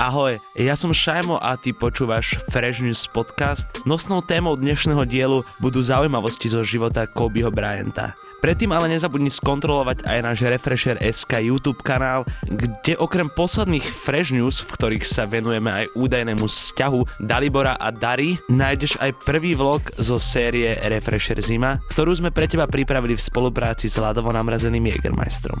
Ahoj, ja som Šajmo a ty počúvaš Fresh News podcast. Nosnou témou dnešného dielu budú zaujímavosti zo života Kobeho Bryanta. Predtým ale nezabudni skontrolovať aj náš Refresher SK YouTube kanál, kde okrem posledných Fresh News, v ktorých sa venujeme aj údajnému vzťahu Dalibora a Dary, nájdeš aj prvý vlog zo série Refresher Zima, ktorú sme pre teba pripravili v spolupráci s ľadovo namrazeným Jägermeistrom.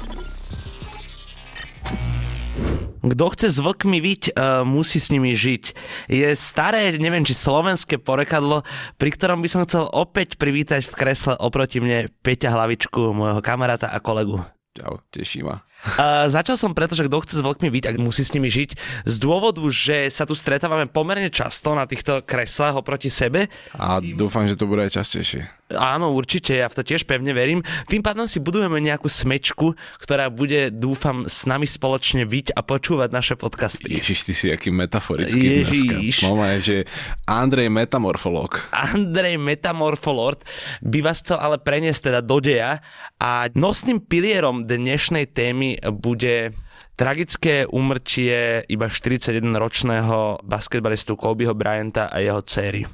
Kto chce s vlkmi vyť, uh, musí s nimi žiť. Je staré, neviem, či slovenské porekadlo, pri ktorom by som chcel opäť privítať v kresle oproti mne Peťa Hlavičku, môjho kamaráta a kolegu. Čau, teší ma. Uh, začal som preto, že kto chce s vlkmi byť, ak musí s nimi žiť, z dôvodu, že sa tu stretávame pomerne často na týchto kreslách oproti sebe. A dúfam, že to bude aj častejšie. Áno, určite, ja v to tiež pevne verím. Tým pádom si budujeme nejakú smečku, ktorá bude, dúfam, s nami spoločne byť a počúvať naše podcasty. Ježiš, ty si aký metaforický dneska. Mama je, že Andrej Metamorfolog. Andrej Metamorfolord by vás chcel ale preniesť teda do deja a nosným pilierom dnešnej témy bude tragické úmrtie iba 41-ročného basketbalistu Kobeho Bryanta a jeho céry.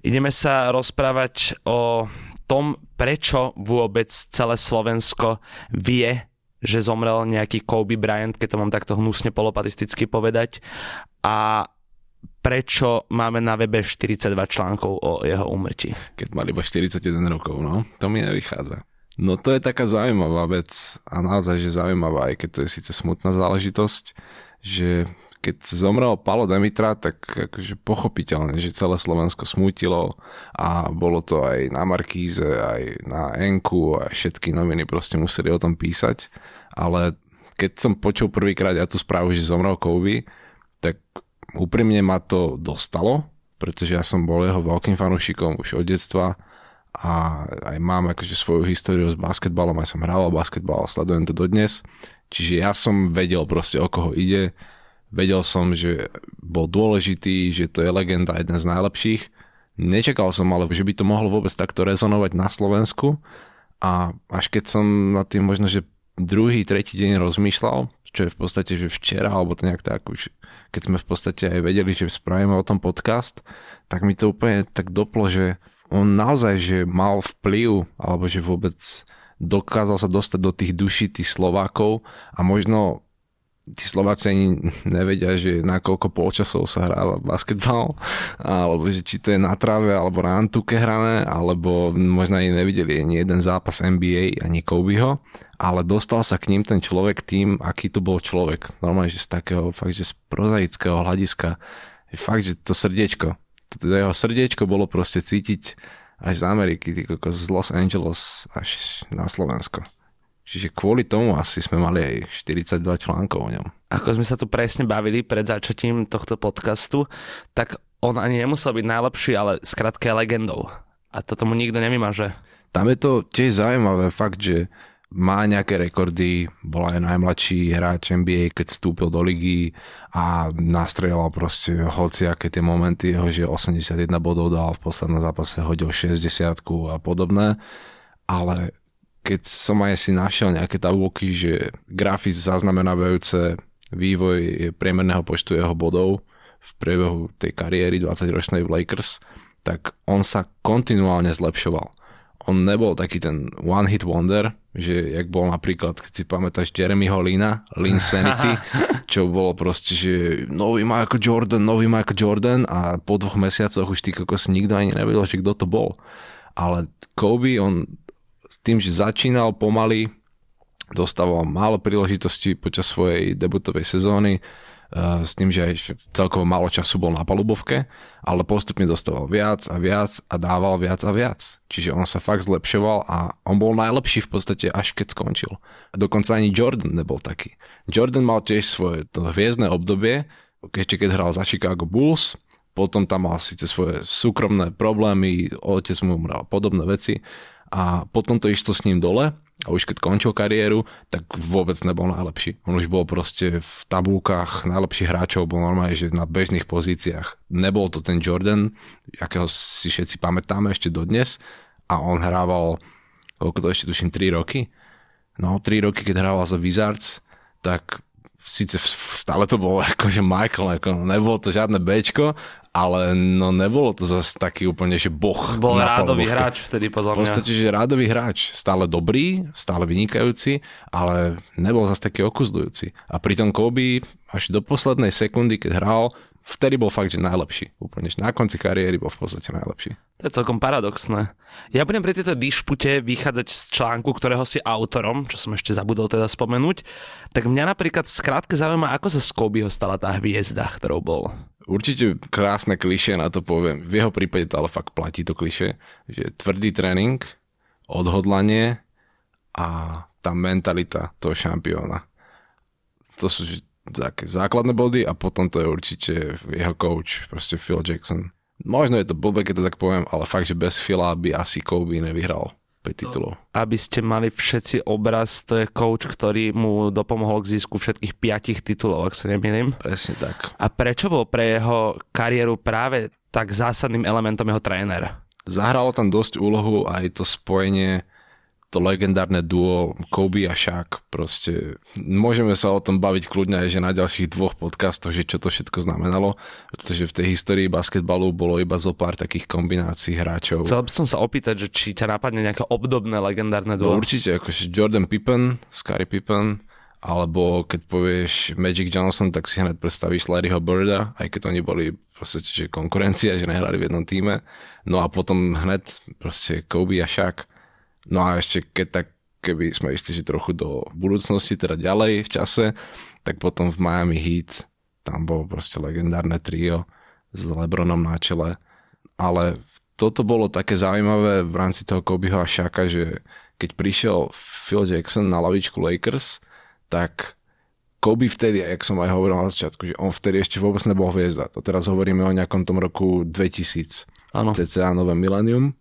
Ideme sa rozprávať o tom, prečo vôbec celé Slovensko vie, že zomrel nejaký Kobe Bryant, keď to mám takto hnusne polopatisticky povedať, a prečo máme na webe 42 článkov o jeho úmrtí. Keď mal iba 41 rokov, no, to mi nevychádza. No to je taká zaujímavá vec a naozaj, že zaujímavá, aj keď to je síce smutná záležitosť, že keď zomrel Palo Demitra, tak akože pochopiteľne, že celé Slovensko smutilo a bolo to aj na Markíze, aj na Enku a všetky noviny proste museli o tom písať, ale keď som počul prvýkrát ja tú správu, že zomrel Kobe, tak úprimne ma to dostalo, pretože ja som bol jeho veľkým fanúšikom už od detstva a aj mám akože svoju históriu s basketbalom, aj som hrával basketbal, sledujem to dodnes, čiže ja som vedel proste o koho ide, vedel som, že bol dôležitý, že to je legenda, jeden z najlepších, nečakal som ale, že by to mohlo vôbec takto rezonovať na Slovensku. A až keď som na tým možno, že druhý, tretí deň rozmýšľal, čo je v podstate, že včera, alebo to nejak tak už, keď sme v podstate aj vedeli, že spravíme o tom podcast, tak mi to úplne tak doplo, že on naozaj, že mal vplyv, alebo že vôbec dokázal sa dostať do tých duší tých Slovákov a možno tí Slováci ani nevedia, že na koľko polčasov sa hráva basketbal, alebo že či to je na tráve, alebo na Antuke hrané, alebo možno ani nevideli ani jeden zápas NBA, ani Kobeho, ale dostal sa k ním ten človek tým, aký to bol človek. Normálne, že z takého fakt, že z prozaického hľadiska, fakt, že to srdiečko, to jeho srdiečko bolo proste cítiť až z Ameriky, z Los Angeles až na Slovensko. Čiže kvôli tomu asi sme mali aj 42 článkov o ňom. Ako sme sa tu presne bavili pred začatím tohto podcastu, tak on ani nemusel byť najlepší, ale skrátka legendou. A to tomu nikto že? Tam je to tiež zaujímavé fakt, že má nejaké rekordy, bol aj najmladší hráč NBA, keď vstúpil do ligy a nastrelal proste hociaké tie momenty, jeho, že 81 bodov dal v poslednom zápase, hodil 60 a podobné, ale keď som aj si našiel nejaké tabulky, že grafy zaznamenávajúce vývoj priemerného počtu jeho bodov v priebehu tej kariéry 20-ročnej v Lakers, tak on sa kontinuálne zlepšoval on nebol taký ten one hit wonder, že jak bol napríklad, keď si pamätáš Jeremyho Lina, Lean Sanity, čo bolo proste, že nový Michael Jordan, nový Michael Jordan a po dvoch mesiacoch už ty kokos nikto ani nevedel, že kto to bol. Ale Kobe, on s tým, že začínal pomaly, dostával málo príležitosti počas svojej debutovej sezóny, s tým, že aj celkovo málo času bol na palubovke, ale postupne dostával viac a viac a dával viac a viac. Čiže on sa fakt zlepšoval a on bol najlepší v podstate až keď skončil. A dokonca ani Jordan nebol taký. Jordan mal tiež svoje to hviezdne obdobie, ešte keď hral za Chicago Bulls potom tam mal síce svoje súkromné problémy, otec mu umrel podobné veci a potom to išlo s ním dole a už keď končil kariéru, tak vôbec nebol najlepší. On už bol proste v tabulkách najlepších hráčov, bol normálne, že na bežných pozíciách. Nebol to ten Jordan, akého si všetci pamätáme ešte dodnes a on hrával, koľko to ešte tuším, 3 roky. No, 3 roky, keď hrával za Wizards, tak síce stále to bolo akože Michael, ako nebolo to žiadne Bčko, ale no nebolo to zase taký úplne, že boh. Bol rádový hráč vtedy podľa mňa. V podstate, že rádový hráč, stále dobrý, stále vynikajúci, ale nebol zase taký okuzľujúci. A pritom Kobe až do poslednej sekundy, keď hral, vtedy bol fakt, že najlepší. Úplne, že na konci kariéry bol v podstate najlepší. To je celkom paradoxné. Ja budem pri tejto dišpute vychádzať z článku, ktorého si autorom, čo som ešte zabudol teda spomenúť, tak mňa napríklad v skrátke zaujíma, ako sa z Kobeho stala tá hviezda, ktorou bol. Určite krásne klišie na to poviem. V jeho prípade to ale fakt platí to klišie, že tvrdý tréning, odhodlanie a tá mentalita toho šampióna. To sú také základné body a potom to je určite jeho coach, proste Phil Jackson. Možno je to blbé, keď to tak poviem, ale fakt, že bez Phila by asi Kobe nevyhral 5 titulov. Aby ste mali všetci obraz, to je coach, ktorý mu dopomohol k zisku všetkých piatich titulov, ak sa nemýlim. Presne tak. A prečo bol pre jeho kariéru práve tak zásadným elementom jeho tréner? Zahralo tam dosť úlohu aj to spojenie to legendárne duo Kobe a Shaq. Proste môžeme sa o tom baviť kľudne aj že na ďalších dvoch podcastoch, že čo to všetko znamenalo, pretože v tej histórii basketbalu bolo iba zo pár takých kombinácií hráčov. Chcel by som sa opýtať, že či ťa napadne nejaké obdobné legendárne duo? No, určite, akože Jordan Pippen, Scottie Pippen, alebo keď povieš Magic Johnson, tak si hneď predstavíš Larryho Birda, aj keď oni boli proste, že konkurencia, že nehrali v jednom týme. No a potom hneď proste Kobe a Shaq No a ešte keď tak, keby sme išli že trochu do budúcnosti, teda ďalej v čase, tak potom v Miami Heat tam bolo proste legendárne trio s Lebronom na čele. Ale toto bolo také zaujímavé v rámci toho Kobeho a Shaka, že keď prišiel Phil Jackson na lavičku Lakers, tak Kobe vtedy, jak som aj hovoril na začiatku, že on vtedy ešte vôbec nebol hviezda. To teraz hovoríme o nejakom tom roku 2000, ano. cca nové milenium,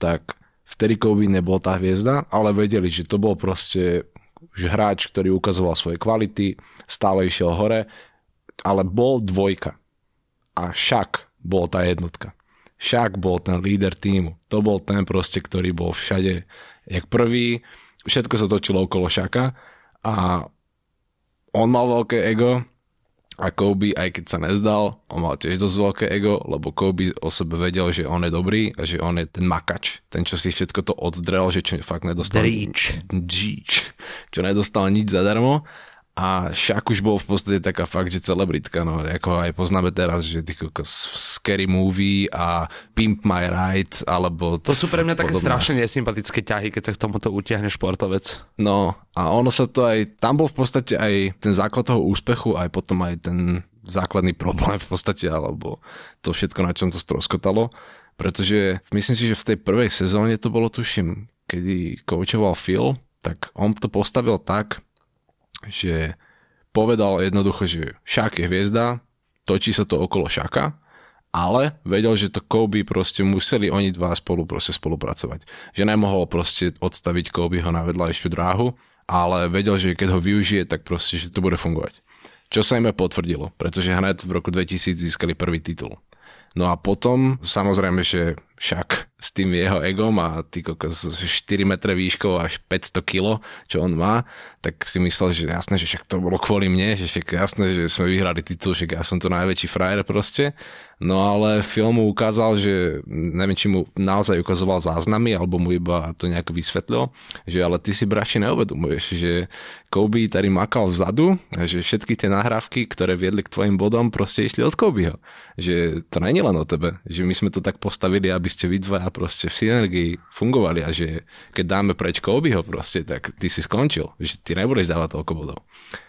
tak vtedy Kobe nebol tá hviezda, ale vedeli, že to bol proste že hráč, ktorý ukazoval svoje kvality, stále išiel hore, ale bol dvojka. A však bol tá jednotka. Však bol ten líder týmu. To bol ten proste, ktorý bol všade jak prvý. Všetko sa točilo okolo Šaka a on mal veľké ego, a Kobe, aj keď sa nezdal, on mal tiež dosť veľké ego, lebo Kobe o sebe vedel, že on je dobrý a že on je ten makač. Ten, čo si všetko to oddrel, že čo fakt nedostal... Dríč. Dříč. Čo nedostal nič zadarmo a Shaq už bol v podstate taká fakt, že celebritka, no, ako aj poznáme teraz, že ty Scary Movie a Pimp My Ride, alebo... To sú pre mňa také strašne nesympatické ťahy, keď sa k tomuto utiahne športovec. No, a ono sa to aj, tam bol v podstate aj ten základ toho úspechu, aj potom aj ten základný problém v podstate, alebo to všetko, na čom to stroskotalo, pretože myslím si, že v tej prvej sezóne to bolo, tuším, kedy koučoval Phil, tak on to postavil tak, že povedal jednoducho, že Šak je hviezda, točí sa to okolo Šaka, ale vedel, že to Kobe proste museli oni dva spolu proste spolupracovať. Že nemohol proste odstaviť Kobeho na vedľajšiu dráhu, ale vedel, že keď ho využije, tak proste, že to bude fungovať. Čo sa im potvrdilo, pretože hned v roku 2000 získali prvý titul. No a potom, samozrejme, že však s tým jeho egom a ty kokos 4 metre výškou až 500 kg, čo on má, tak si myslel, že jasné, že však to bolo kvôli mne, že však jasné, že sme vyhrali titul, že ja som to najväčší frajer proste. No ale film mu ukázal, že neviem, či mu naozaj ukazoval záznamy, alebo mu iba to nejako vysvetlil, že ale ty si braši neuvedomuješ, že Kobe tady makal vzadu, že všetky tie nahrávky, ktoré viedli k tvojim bodom, proste išli od Kobeho. Že to není len o tebe, že my sme to tak postavili, aby ste vy dvaja proste v synergii fungovali a že keď dáme preč Kobeho proste, tak ty si skončil, že ty nebudeš dávať toľko bodov.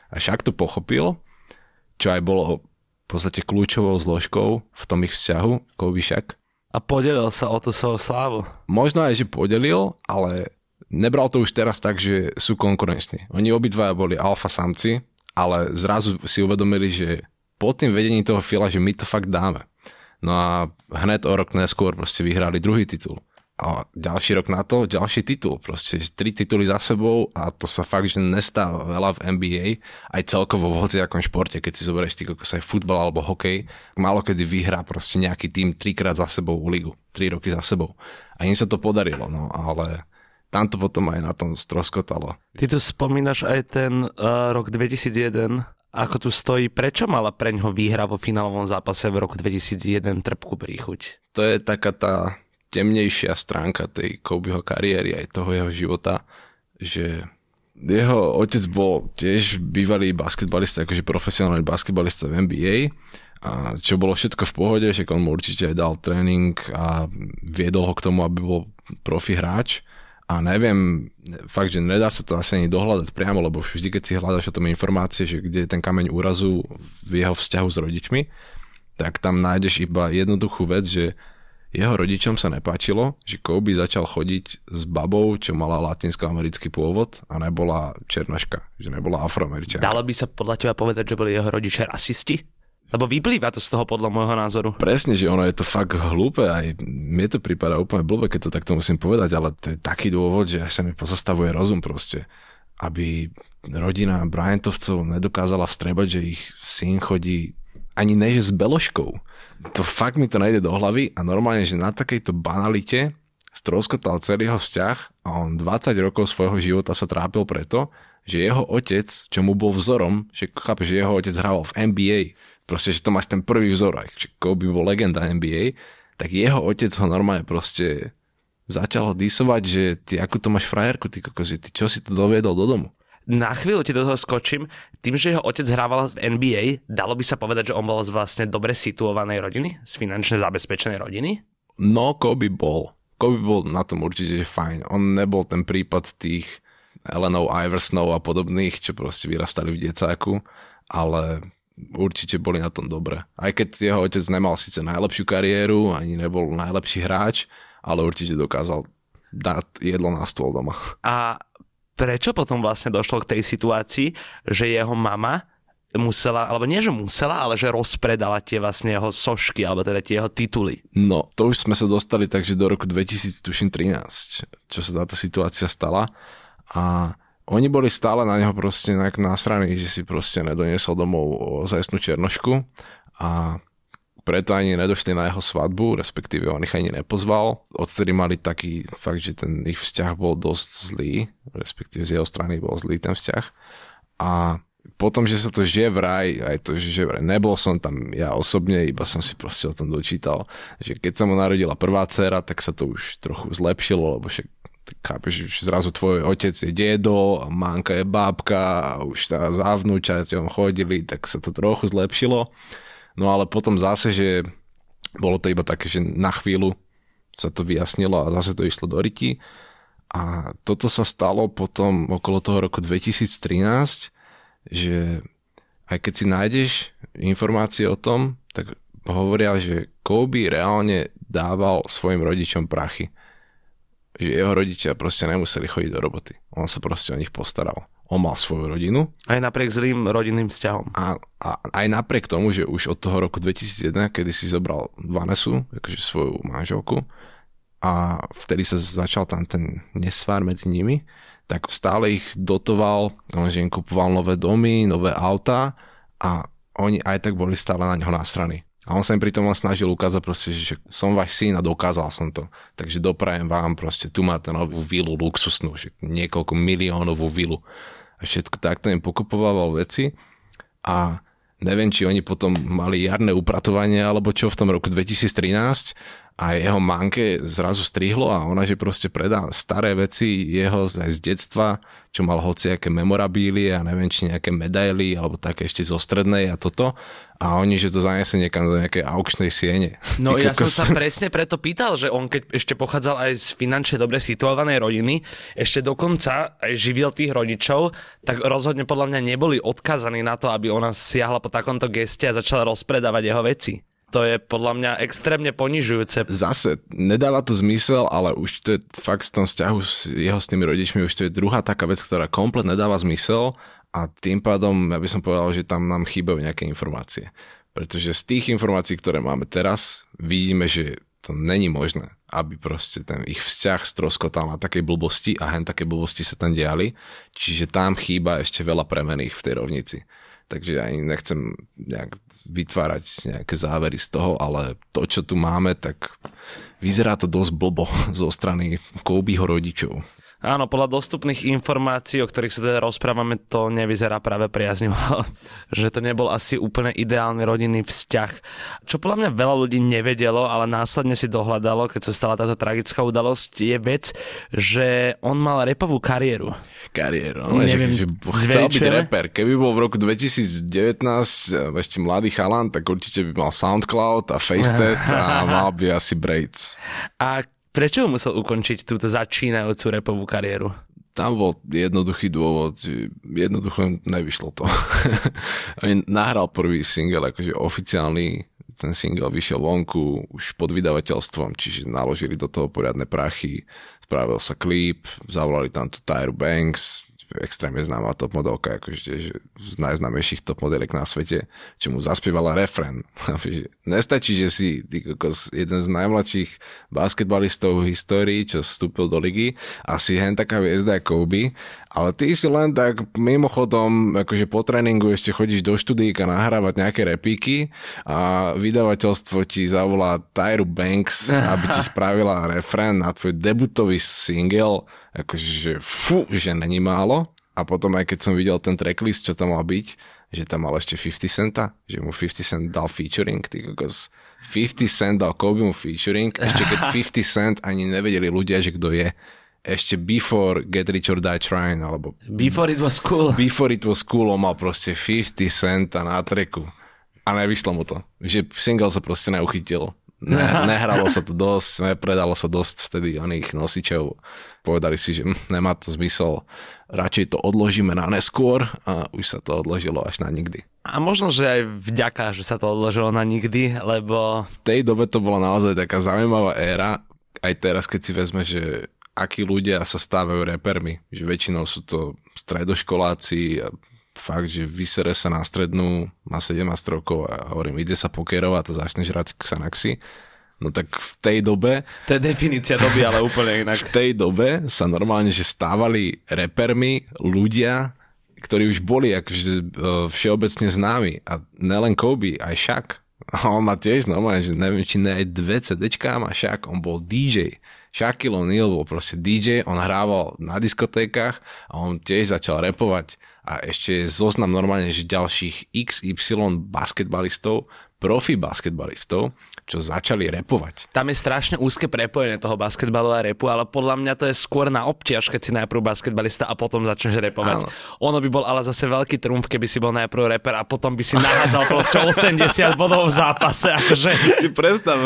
A však to pochopil, čo aj bolo v podstate kľúčovou zložkou v tom ich vzťahu, Kobe však. A podelil sa o tú svoju slávu. Možno aj, že podelil, ale nebral to už teraz tak, že sú konkurenční. Oni obidvaja boli alfa samci, ale zrazu si uvedomili, že pod tým vedením toho fila, že my to fakt dáme. No a hned o rok neskôr proste vyhrali druhý titul. A ďalší rok na to, ďalší titul. Proste tri tituly za sebou a to sa fakt, že nestáva veľa v NBA, aj celkovo v hociakom športe, keď si zoberieš ty kokos aj futbal alebo hokej, málo kedy vyhrá proste nejaký tým trikrát za sebou u ligu, tri roky za sebou. A im sa to podarilo, no ale tam to potom aj na tom stroskotalo. Ty tu spomínaš aj ten uh, rok 2001, ako tu stojí, prečo mala preňho výhra vo finálovom zápase v roku 2001 trpku príchuť? To je taká tá temnejšia stránka tej Kobeho kariéry aj toho jeho života, že jeho otec bol tiež bývalý basketbalista, akože profesionálny basketbalista v NBA a čo bolo všetko v pohode, že on mu určite aj dal tréning a viedol ho k tomu, aby bol profi hráč a neviem, fakt, že nedá sa to asi ani dohľadať priamo, lebo vždy, keď si hľadaš o tom informácie, že kde je ten kameň úrazu v jeho vzťahu s rodičmi, tak tam nájdeš iba jednoduchú vec, že jeho rodičom sa nepáčilo, že Kobe začal chodiť s babou, čo mala latinskoamerický pôvod a nebola černoška, že nebola afroameričanka. Dalo by sa podľa teba povedať, že boli jeho rodičia rasisti? Lebo vyplýva to z toho podľa môjho názoru. Presne, že ono je to fakt hlúpe, aj mne to prípada úplne blbé, keď to takto musím povedať, ale to je taký dôvod, že sa mi pozastavuje rozum proste aby rodina Bryantovcov nedokázala vstrebať, že ich syn chodí ani než s beložkou to fakt mi to nejde do hlavy a normálne, že na takejto banalite stroskotal celý jeho vzťah a on 20 rokov svojho života sa trápil preto, že jeho otec, čo mu bol vzorom, že chápe, že jeho otec hrával v NBA, proste, že to máš ten prvý vzor, že Kobe bol legenda NBA, tak jeho otec ho normálne proste začal ho disovať, že ty ako to máš frajerku, ty kokos, že ty čo si to doviedol do domu na chvíľu ti do toho skočím. Tým, že jeho otec hrával v NBA, dalo by sa povedať, že on bol z vlastne dobre situovanej rodiny? Z finančne zabezpečenej rodiny? No, Kobe bol. Kobe bol na tom určite fajn. On nebol ten prípad tých Elenov, Iversonov a podobných, čo proste vyrastali v decáku, ale určite boli na tom dobre. Aj keď jeho otec nemal síce najlepšiu kariéru, ani nebol najlepší hráč, ale určite dokázal dať jedlo na stôl doma. A prečo potom vlastne došlo k tej situácii, že jeho mama musela, alebo nie, že musela, ale že rozpredala tie vlastne jeho sošky, alebo teda tie jeho tituly. No, to už sme sa dostali takže do roku 2013, čo sa táto situácia stala a oni boli stále na neho proste nejak násraní, že si proste nedoniesol domov zajstnú černošku a preto ani nedošli na jeho svadbu, respektíve on ich ani nepozval. Odtedy mali taký fakt, že ten ich vzťah bol dosť zlý, respektíve z jeho strany bol zlý ten vzťah. A potom, že sa to žije vraj, aj to, že vraj nebol som tam ja osobne, iba som si proste o tom dočítal, že keď sa mu narodila prvá dcera, tak sa to už trochu zlepšilo, lebo však chápeš, že zrazu tvoj otec je dedo, manka je bábka už sa za vnúčaťom chodili, tak sa to trochu zlepšilo. No ale potom zase, že bolo to iba také, že na chvíľu sa to vyjasnilo a zase to išlo do ryti. A toto sa stalo potom okolo toho roku 2013, že aj keď si nájdeš informácie o tom, tak hovoria, že Kobe reálne dával svojim rodičom prachy. Že jeho rodičia proste nemuseli chodiť do roboty. On sa proste o nich postaral on mal svoju rodinu. Aj napriek zlým rodinným vzťahom. A, a aj napriek tomu, že už od toho roku 2001, kedy si zobral Vanesu, akože svoju manželku, a vtedy sa začal tam ten nesvár medzi nimi, tak stále ich dotoval, že im kupoval nové domy, nové auta a oni aj tak boli stále na neho násraní. A on sa im pritom len snažil ukázať proste, že som váš syn a dokázal som to. Takže doprajem vám proste, tu máte novú vilu luxusnú, že niekoľko miliónovú vilu. A všetko takto im pokopovával veci. A neviem, či oni potom mali jarné upratovanie alebo čo v tom roku 2013 a jeho manke zrazu strihlo a ona že proste predá staré veci jeho aj z detstva, čo mal hociaké memorabílie a neviem, či nejaké medaily alebo také ešte zo strednej a toto a oni, že to zaniesli niekam do nejakej aukčnej siene. No ja som sa presne preto pýtal, že on keď ešte pochádzal aj z finančne dobre situovanej rodiny, ešte dokonca aj živil tých rodičov, tak rozhodne podľa mňa neboli odkazaní na to, aby ona siahla po takomto geste a začala rozpredávať jeho veci. To je podľa mňa extrémne ponižujúce. Zase, nedáva to zmysel, ale už to je fakt v tom vzťahu s jeho s tými rodičmi, už to je druhá taká vec, ktorá komplet nedáva zmysel a tým pádom ja by som povedal, že tam nám chýbajú nejaké informácie. Pretože z tých informácií, ktoré máme teraz, vidíme, že to není možné, aby proste ten ich vzťah stroskotal na takej blbosti a hen také blbosti sa tam diali. Čiže tam chýba ešte veľa premených v tej rovnici. Takže ja nechcem nejak vytvárať nejaké závery z toho, ale to, čo tu máme, tak vyzerá to dosť blbo zo strany Kobeho rodičov. Áno, podľa dostupných informácií, o ktorých sa teda rozprávame, to nevyzerá práve priaznivo. že to nebol asi úplne ideálny rodinný vzťah. Čo podľa mňa veľa ľudí nevedelo, ale následne si dohľadalo, keď sa stala táto tragická udalosť, je vec, že on mal repovú kariéru. Kariéru, no, Neviem, že, že chcel byť reper. Keby bol v roku 2019 ešte mladý chalan, tak určite by mal Soundcloud a FaceTet a mal by asi Braids. A Prečo musel ukončiť túto začínajúcu repovú kariéru? Tam bol jednoduchý dôvod, jednoducho nevyšlo to. nahral prvý single, akože oficiálny, ten single vyšiel vonku už pod vydavateľstvom, čiže naložili do toho poriadne prachy, spravil sa klip, zavolali tam tu Tyru Banks, extrémne známa top modelka, akože že z najznámejších top modelek na svete, čo mu zaspievala refren. Nestačí, že si ty kokos, jeden z najmladších basketbalistov v histórii, čo vstúpil do ligy a si hen taká hviezda Kobe, ale ty si len tak mimochodom, akože po tréningu ešte chodíš do študíka nahrávať nejaké repíky a vydavateľstvo ti zavolá Tyru Banks, aby ti spravila refren na tvoj debutový single akože, že fú, že není málo. A potom aj keď som videl ten tracklist, čo tam mal byť, že tam mal ešte 50 centa, že mu 50 cent dal featuring, ty kokos. 50 cent dal Kobe mu featuring, ešte keď 50 cent ani nevedeli ľudia, že kto je. Ešte before Get Rich or Die Trying, alebo... Before it was cool. Before it was cool, on mal proste 50 cent na treku. A nevyšlo mu to. Že single sa proste neuchytil. Ne, nehralo sa to dosť, nepredalo sa dosť vtedy oných nosičov povedali si, že nemá to zmysel, radšej to odložíme na neskôr a už sa to odložilo až na nikdy. A možno, že aj vďaka, že sa to odložilo na nikdy, lebo... V tej dobe to bola naozaj taká zaujímavá éra, aj teraz, keď si vezme, že akí ľudia sa stávajú repermi, že väčšinou sú to stredoškoláci a fakt, že vysere sa na strednú, má 17 rokov a hovorím, ide sa pokerovať a začne žrať Xanaxi No tak v tej dobe... To je definícia doby, ale úplne inak. V tej dobe sa normálne, že stávali repermi ľudia, ktorí už boli akože všeobecne známi. A nelen Kobe, aj Shaq. A on má tiež normálne, že neviem, či ne aj dve CDčka má Shaq. On bol DJ. Shaquille O'Neal bol proste DJ, on hrával na diskotékach a on tiež začal repovať. A ešte je zoznam normálne, že ďalších XY basketbalistov, profi basketbalistov, čo začali repovať. Tam je strašne úzke prepojenie toho basketbalu a repu, ale podľa mňa to je skôr na obťaž, keď si najprv basketbalista a potom začneš repovať. Áno. Ono by bol ale zase veľký trumf, keby si bol najprv reper a potom by si nahádzal proste 80 bodov v zápase. Akože... Si predstav.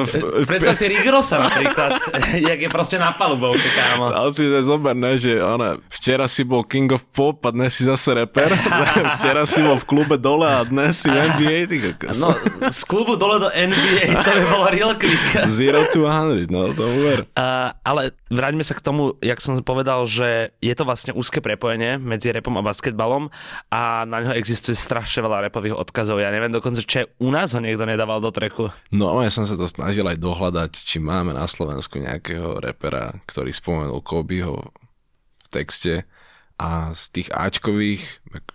Predstav si Rigrosa napríklad, jak je proste na palubovke, kámo. Ale si zober, ne, že ona, včera si bol King of Pop a dnes si zase reper. včera si bol v klube dole a dnes si v NBA. Ty no, z klubu dole do NBA, to by bolo real quick. Zero to 100, no to uver. Uh, ale vráťme sa k tomu, jak som povedal, že je to vlastne úzke prepojenie medzi repom a basketbalom a na ňo existuje strašne veľa repových odkazov. Ja neviem dokonca, či u nás ho niekto nedával do treku. No ja som sa to snažil aj dohľadať, či máme na Slovensku nejakého repera, ktorý spomenul Kobeho v texte a z tých Ačkových,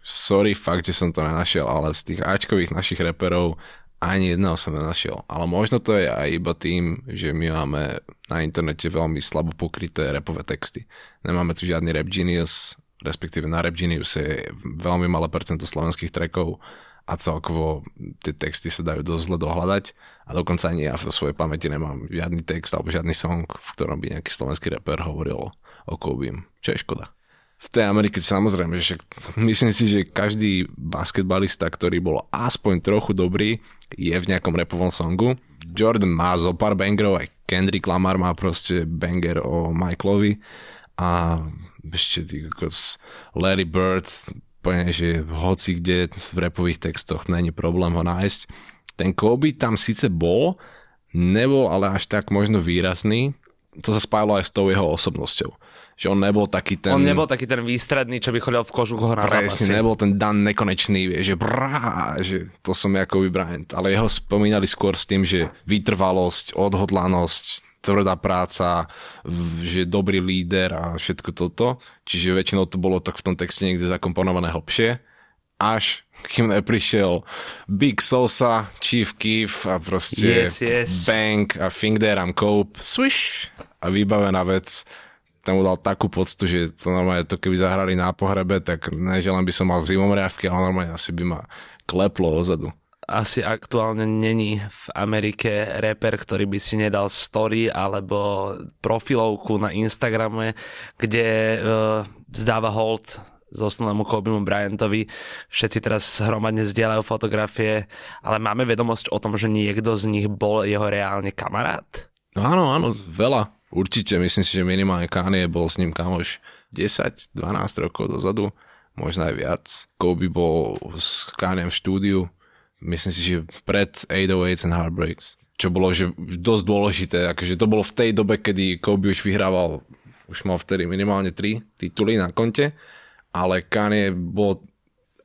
sorry fakt, že som to nenašiel, ale z tých Ačkových našich reperov ani jedného som nenašiel. Ale možno to je aj iba tým, že my máme na internete veľmi slabo pokryté repové texty. Nemáme tu žiadny rap genius, respektíve na rap genius je veľmi malé percento slovenských trackov a celkovo tie texty sa dajú dosť zle dohľadať a dokonca ani ja v svojej pamäti nemám žiadny text alebo žiadny song, v ktorom by nejaký slovenský rapper hovoril o Kobe, čo je škoda v tej Amerike samozrejme, že myslím si, že každý basketbalista, ktorý bol aspoň trochu dobrý, je v nejakom repovom songu. Jordan má zo pár bangerov, aj Kendrick Lamar má proste banger o Michaelovi a ešte Larry Bird, poviem, že hoci kde v repových textoch není problém ho nájsť. Ten Kobe tam síce bol, nebol ale až tak možno výrazný, to sa spájalo aj s tou jeho osobnosťou Že on nebol taký ten... On nebol taký ten výstredný, čo by chodil v kožuchu na Presne, zápasy. nebol ten Dan nekonečný, vie, že brá, že to som Jakoby Bryant. Ale jeho spomínali skôr s tým, že vytrvalosť, odhodlanosť, tvrdá práca, že dobrý líder a všetko toto. Čiže väčšinou to bolo tak v tom texte niekde zakomponované hlbšie. Až kým neprišiel Big Sosa, Chief Keef a proste Yes, yes. Bank a There I'm Cope, swish a vybavená vec ten mu dal takú poctu, že to normálne to keby zahrali na pohrebe, tak ne, že len by som mal zimomriavky, ale normálne asi by ma kleplo ozadu. Asi aktuálne není v Amerike reper, ktorý by si nedal story alebo profilovku na Instagrame, kde uh, vzdáva hold zosnulému Kobimu Bryantovi. Všetci teraz hromadne zdieľajú fotografie, ale máme vedomosť o tom, že niekto z nich bol jeho reálne kamarát. No áno, áno, veľa. Určite, myslím si, že minimálne Kanye bol s ním kamoš 10-12 rokov dozadu, možno aj viac. Kobe bol s Kanye v štúdiu, myslím si, že pred 808 and Heartbreaks, čo bolo že dosť dôležité, akože to bolo v tej dobe, kedy Kobe už vyhrával, už mal vtedy minimálne 3 tituly na konte, ale Kanye bol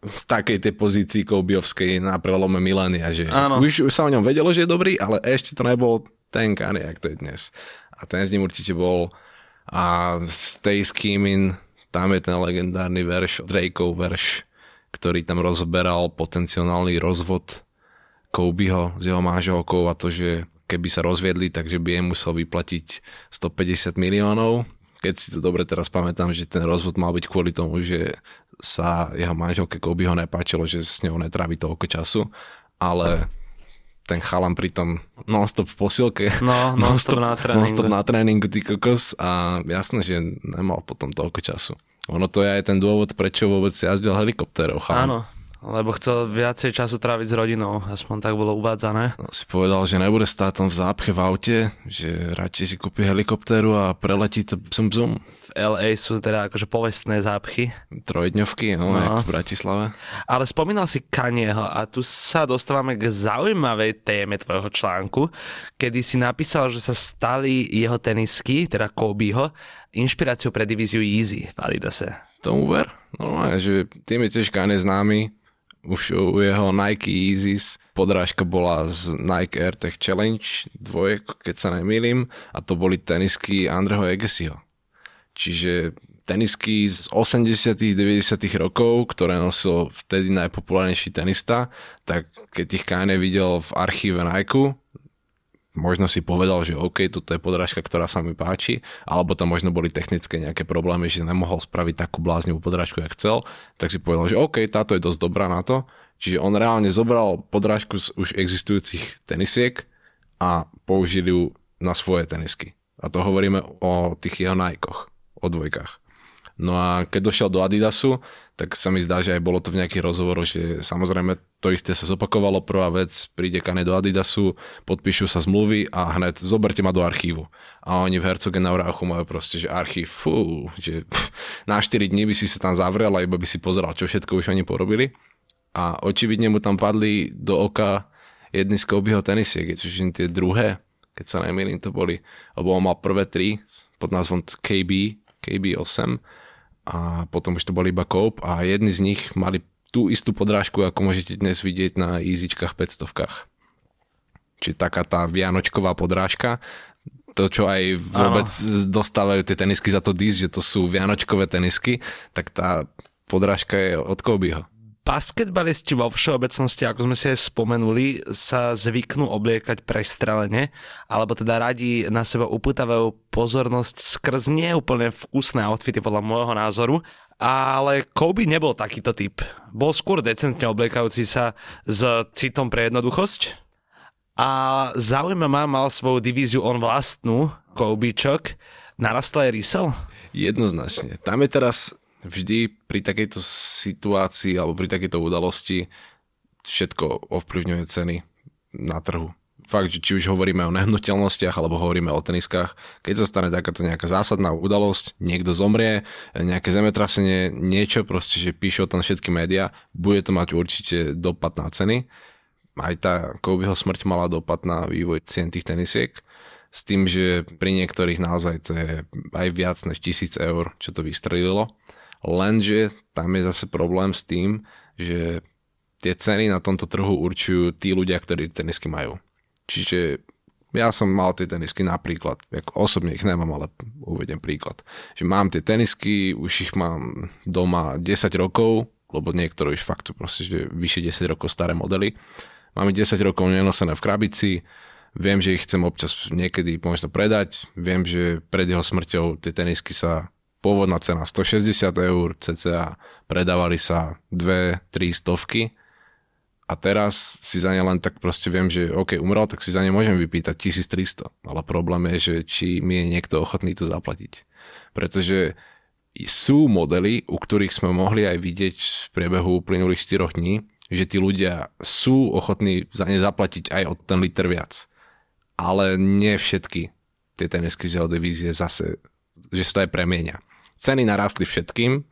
v takej tej pozícii Kobeovskej na prelome milénia, že Áno. už, už sa o ňom vedelo, že je dobrý, ale ešte to nebol ten Kanye, jak to je dnes. A ten s ním určite bol a Stay Scheming, tam je ten legendárny verš, Drakeov verš, ktorý tam rozberal potenciálny rozvod Kobeho s jeho manželkou a to, že keby sa rozviedli, takže by jej musel vyplatiť 150 miliónov. Keď si to dobre teraz pamätám, že ten rozvod mal byť kvôli tomu, že sa jeho manželke Kobeho nepáčilo, že s ňou netrávi toľko času, ale ten chalan pritom non-stop v posilke. No, non-stop na tréningu. Non-stop na tréningu, ty kokos a jasné, že nemal potom toľko času. Ono to je aj ten dôvod, prečo vôbec jazdil helikoptérov. chalan. Áno, lebo chcel viacej času tráviť s rodinou, aspoň tak bolo uvádzané. No, si povedal, že nebude stáť tam v zápche v aute, že radšej si kúpi helikoptéru a preletí to zum zum. V LA sú teda akože povestné zápchy. Trojdňovky, no, No. v Bratislave. Ale spomínal si Kanyeho a tu sa dostávame k zaujímavej téme tvojho článku, kedy si napísal, že sa stali jeho tenisky, teda Kobeho, inšpiráciou pre divíziu Easy v Adidase. Tomu ver? Normálne, že tým je tiež Kanye známy. Už u jeho Nike Yeezys podrážka bola z Nike Air Tech Challenge dvojek, keď sa nemýlim, a to boli tenisky Andreho Egesiho. Čiže tenisky z 80 90 rokov, ktoré nosil vtedy najpopulárnejší tenista, tak keď ich Kanye videl v archíve Nike, možno si povedal, že OK, toto je podrážka, ktorá sa mi páči, alebo tam možno boli technické nejaké problémy, že nemohol spraviť takú bláznivú podrážku, jak chcel, tak si povedal, že OK, táto je dosť dobrá na to. Čiže on reálne zobral podrážku z už existujúcich tenisiek a použil ju na svoje tenisky. A to hovoríme o tých jeho Nikeoch, o dvojkách. No a keď došiel do Adidasu, tak sa mi zdá, že aj bolo to v nejakých rozhovoroch, že samozrejme to isté sa zopakovalo. Prvá vec, príde Kane do Adidasu, podpíšu sa zmluvy a hned zoberte ma do archívu. A oni v Herzogenaurachu majú proste, že archív, fú, že pff, na 4 dní by si sa tam zavrel a iba by si pozeral, čo všetko už oni porobili. A očividne mu tam padli do oka jedny z Kobeho tenisiek, už tie druhé, keď sa nemýlim, to boli, lebo on mal prvé tri pod názvom KB, KB8 a potom už to boli iba Cope a jedni z nich mali tú istú podrážku, ako môžete dnes vidieť na Easyčkách 500 Čiže taká tá vianočková podrážka, to, čo aj vôbec ano. dostávajú tie tenisky za to dis, že to sú vianočkové tenisky, tak tá podrážka je od Kobeho. Basketbalisti vo všeobecnosti, ako sme si aj spomenuli, sa zvyknú obliekať prestrelene, alebo teda radi na seba upútavajú pozornosť skrz neúplne vkusné outfity podľa môjho názoru, ale Kobe nebol takýto typ. Bol skôr decentne obliekajúci sa s citom pre jednoduchosť a zaujíma ma, mal svoju divíziu on vlastnú, Kobičok, narastla aj Riesel? Jednoznačne. Tam je teraz vždy pri takejto situácii alebo pri takejto udalosti všetko ovplyvňuje ceny na trhu. Fakt, že či už hovoríme o nehnuteľnostiach alebo hovoríme o teniskách, keď sa stane takáto nejaká zásadná udalosť, niekto zomrie, nejaké zemetrasenie, niečo proste, že píšu o tom všetky médiá, bude to mať určite dopad na ceny. Aj tá Kobeho smrť mala dopad na vývoj cien tých tenisiek. s tým, že pri niektorých naozaj to je aj viac než tisíc eur, čo to vystrelilo. Lenže tam je zase problém s tým, že tie ceny na tomto trhu určujú tí ľudia, ktorí tenisky majú. Čiže ja som mal tie tenisky napríklad, ako osobne ich nemám, ale uvedem príklad. Že mám tie tenisky, už ich mám doma 10 rokov, lebo niektoré už fakt proste, že vyše 10 rokov staré modely. Mám 10 rokov nenosené v krabici, Viem, že ich chcem občas niekedy možno predať. Viem, že pred jeho smrťou tie tenisky sa pôvodná cena 160 eur, cca predávali sa 2-3 stovky a teraz si za ne len tak proste viem, že OK, umrel, tak si za ne môžem vypýtať 1300. Ale problém je, že či mi je niekto ochotný to zaplatiť. Pretože sú modely, u ktorých sme mohli aj vidieť v priebehu uplynulých 4 dní, že tí ľudia sú ochotní za ne zaplatiť aj od ten liter viac ale nie všetky tie tenisky z jeho divízie zase, že sa to aj premienia. Ceny narastli všetkým,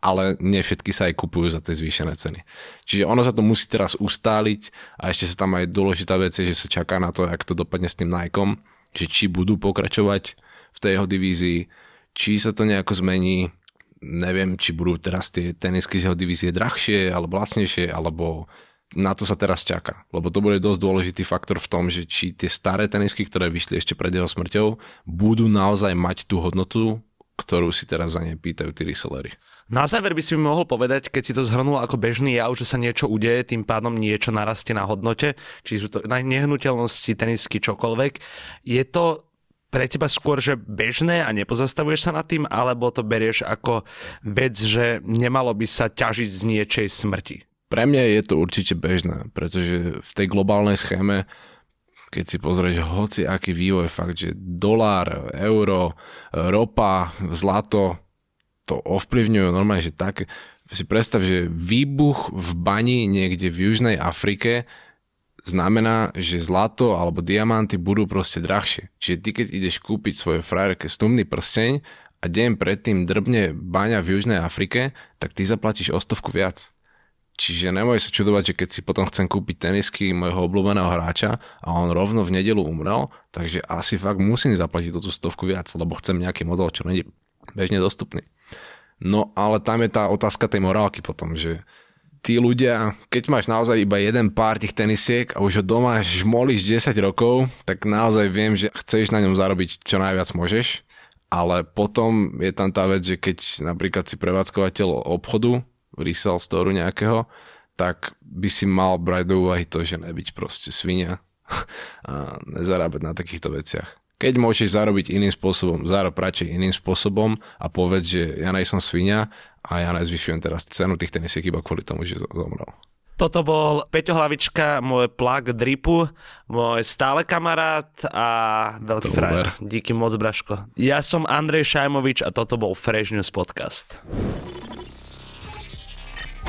ale nie všetky sa aj kupujú za tie zvýšené ceny. Čiže ono sa to musí teraz ustáliť a ešte sa tam aj dôležitá vec je, že sa čaká na to, jak to dopadne s tým Nikeom, že či budú pokračovať v tej jeho divízii, či sa to nejako zmení, neviem, či budú teraz tie tenisky z jeho divízie drahšie alebo lacnejšie, alebo na to sa teraz čaká, lebo to bude dosť dôležitý faktor v tom, že či tie staré tenisky, ktoré vyšli ešte pred jeho smrťou, budú naozaj mať tú hodnotu, ktorú si teraz za ne pýtajú tí resellery. Na záver by si mi mohol povedať, keď si to zhrnul ako bežný jav, že sa niečo udeje, tým pádom niečo narastie na hodnote, či sú to na nehnuteľnosti, tenisky, čokoľvek. Je to pre teba skôr, že bežné a nepozastavuješ sa nad tým, alebo to berieš ako vec, že nemalo by sa ťažiť z niečej smrti? Pre mňa je to určite bežné, pretože v tej globálnej schéme keď si pozrieš hoci aký vývoj, fakt, že dolár, euro, ropa, zlato, to ovplyvňujú normálne, že tak, si predstav, že výbuch v bani niekde v Južnej Afrike znamená, že zlato alebo diamanty budú proste drahšie. Čiže ty keď ideš kúpiť svoje frajerke stumný prsteň a deň predtým drbne baňa v Južnej Afrike, tak ty zaplatíš o stovku viac. Čiže nemoj sa čudovať, že keď si potom chcem kúpiť tenisky mojho obľúbeného hráča a on rovno v nedelu umrel, takže asi fakt musím zaplatiť tú stovku viac, lebo chcem nejaký model, čo nie je bežne dostupný. No ale tam je tá otázka tej morálky potom, že tí ľudia, keď máš naozaj iba jeden pár tých tenisiek a už ho doma žmolíš 10 rokov, tak naozaj viem, že chceš na ňom zarobiť čo najviac môžeš, ale potom je tam tá vec, že keď napríklad si prevádzkovateľ obchodu resell store nejakého, tak by si mal brať do úvahy to, že nebyť proste svinia a nezarábať na takýchto veciach. Keď môžeš zarobiť iným spôsobom, zarob radšej iným spôsobom a povedz, že ja nejsem svinia a ja nezvyšujem teraz cenu tých tenisiek iba kvôli tomu, že zomrel. Toto bol Peťo Hlavička, môj plug dripu, môj stále kamarát a veľký frajer. Díky moc, Braško. Ja som Andrej Šajmovič a toto bol Fresh News Podcast.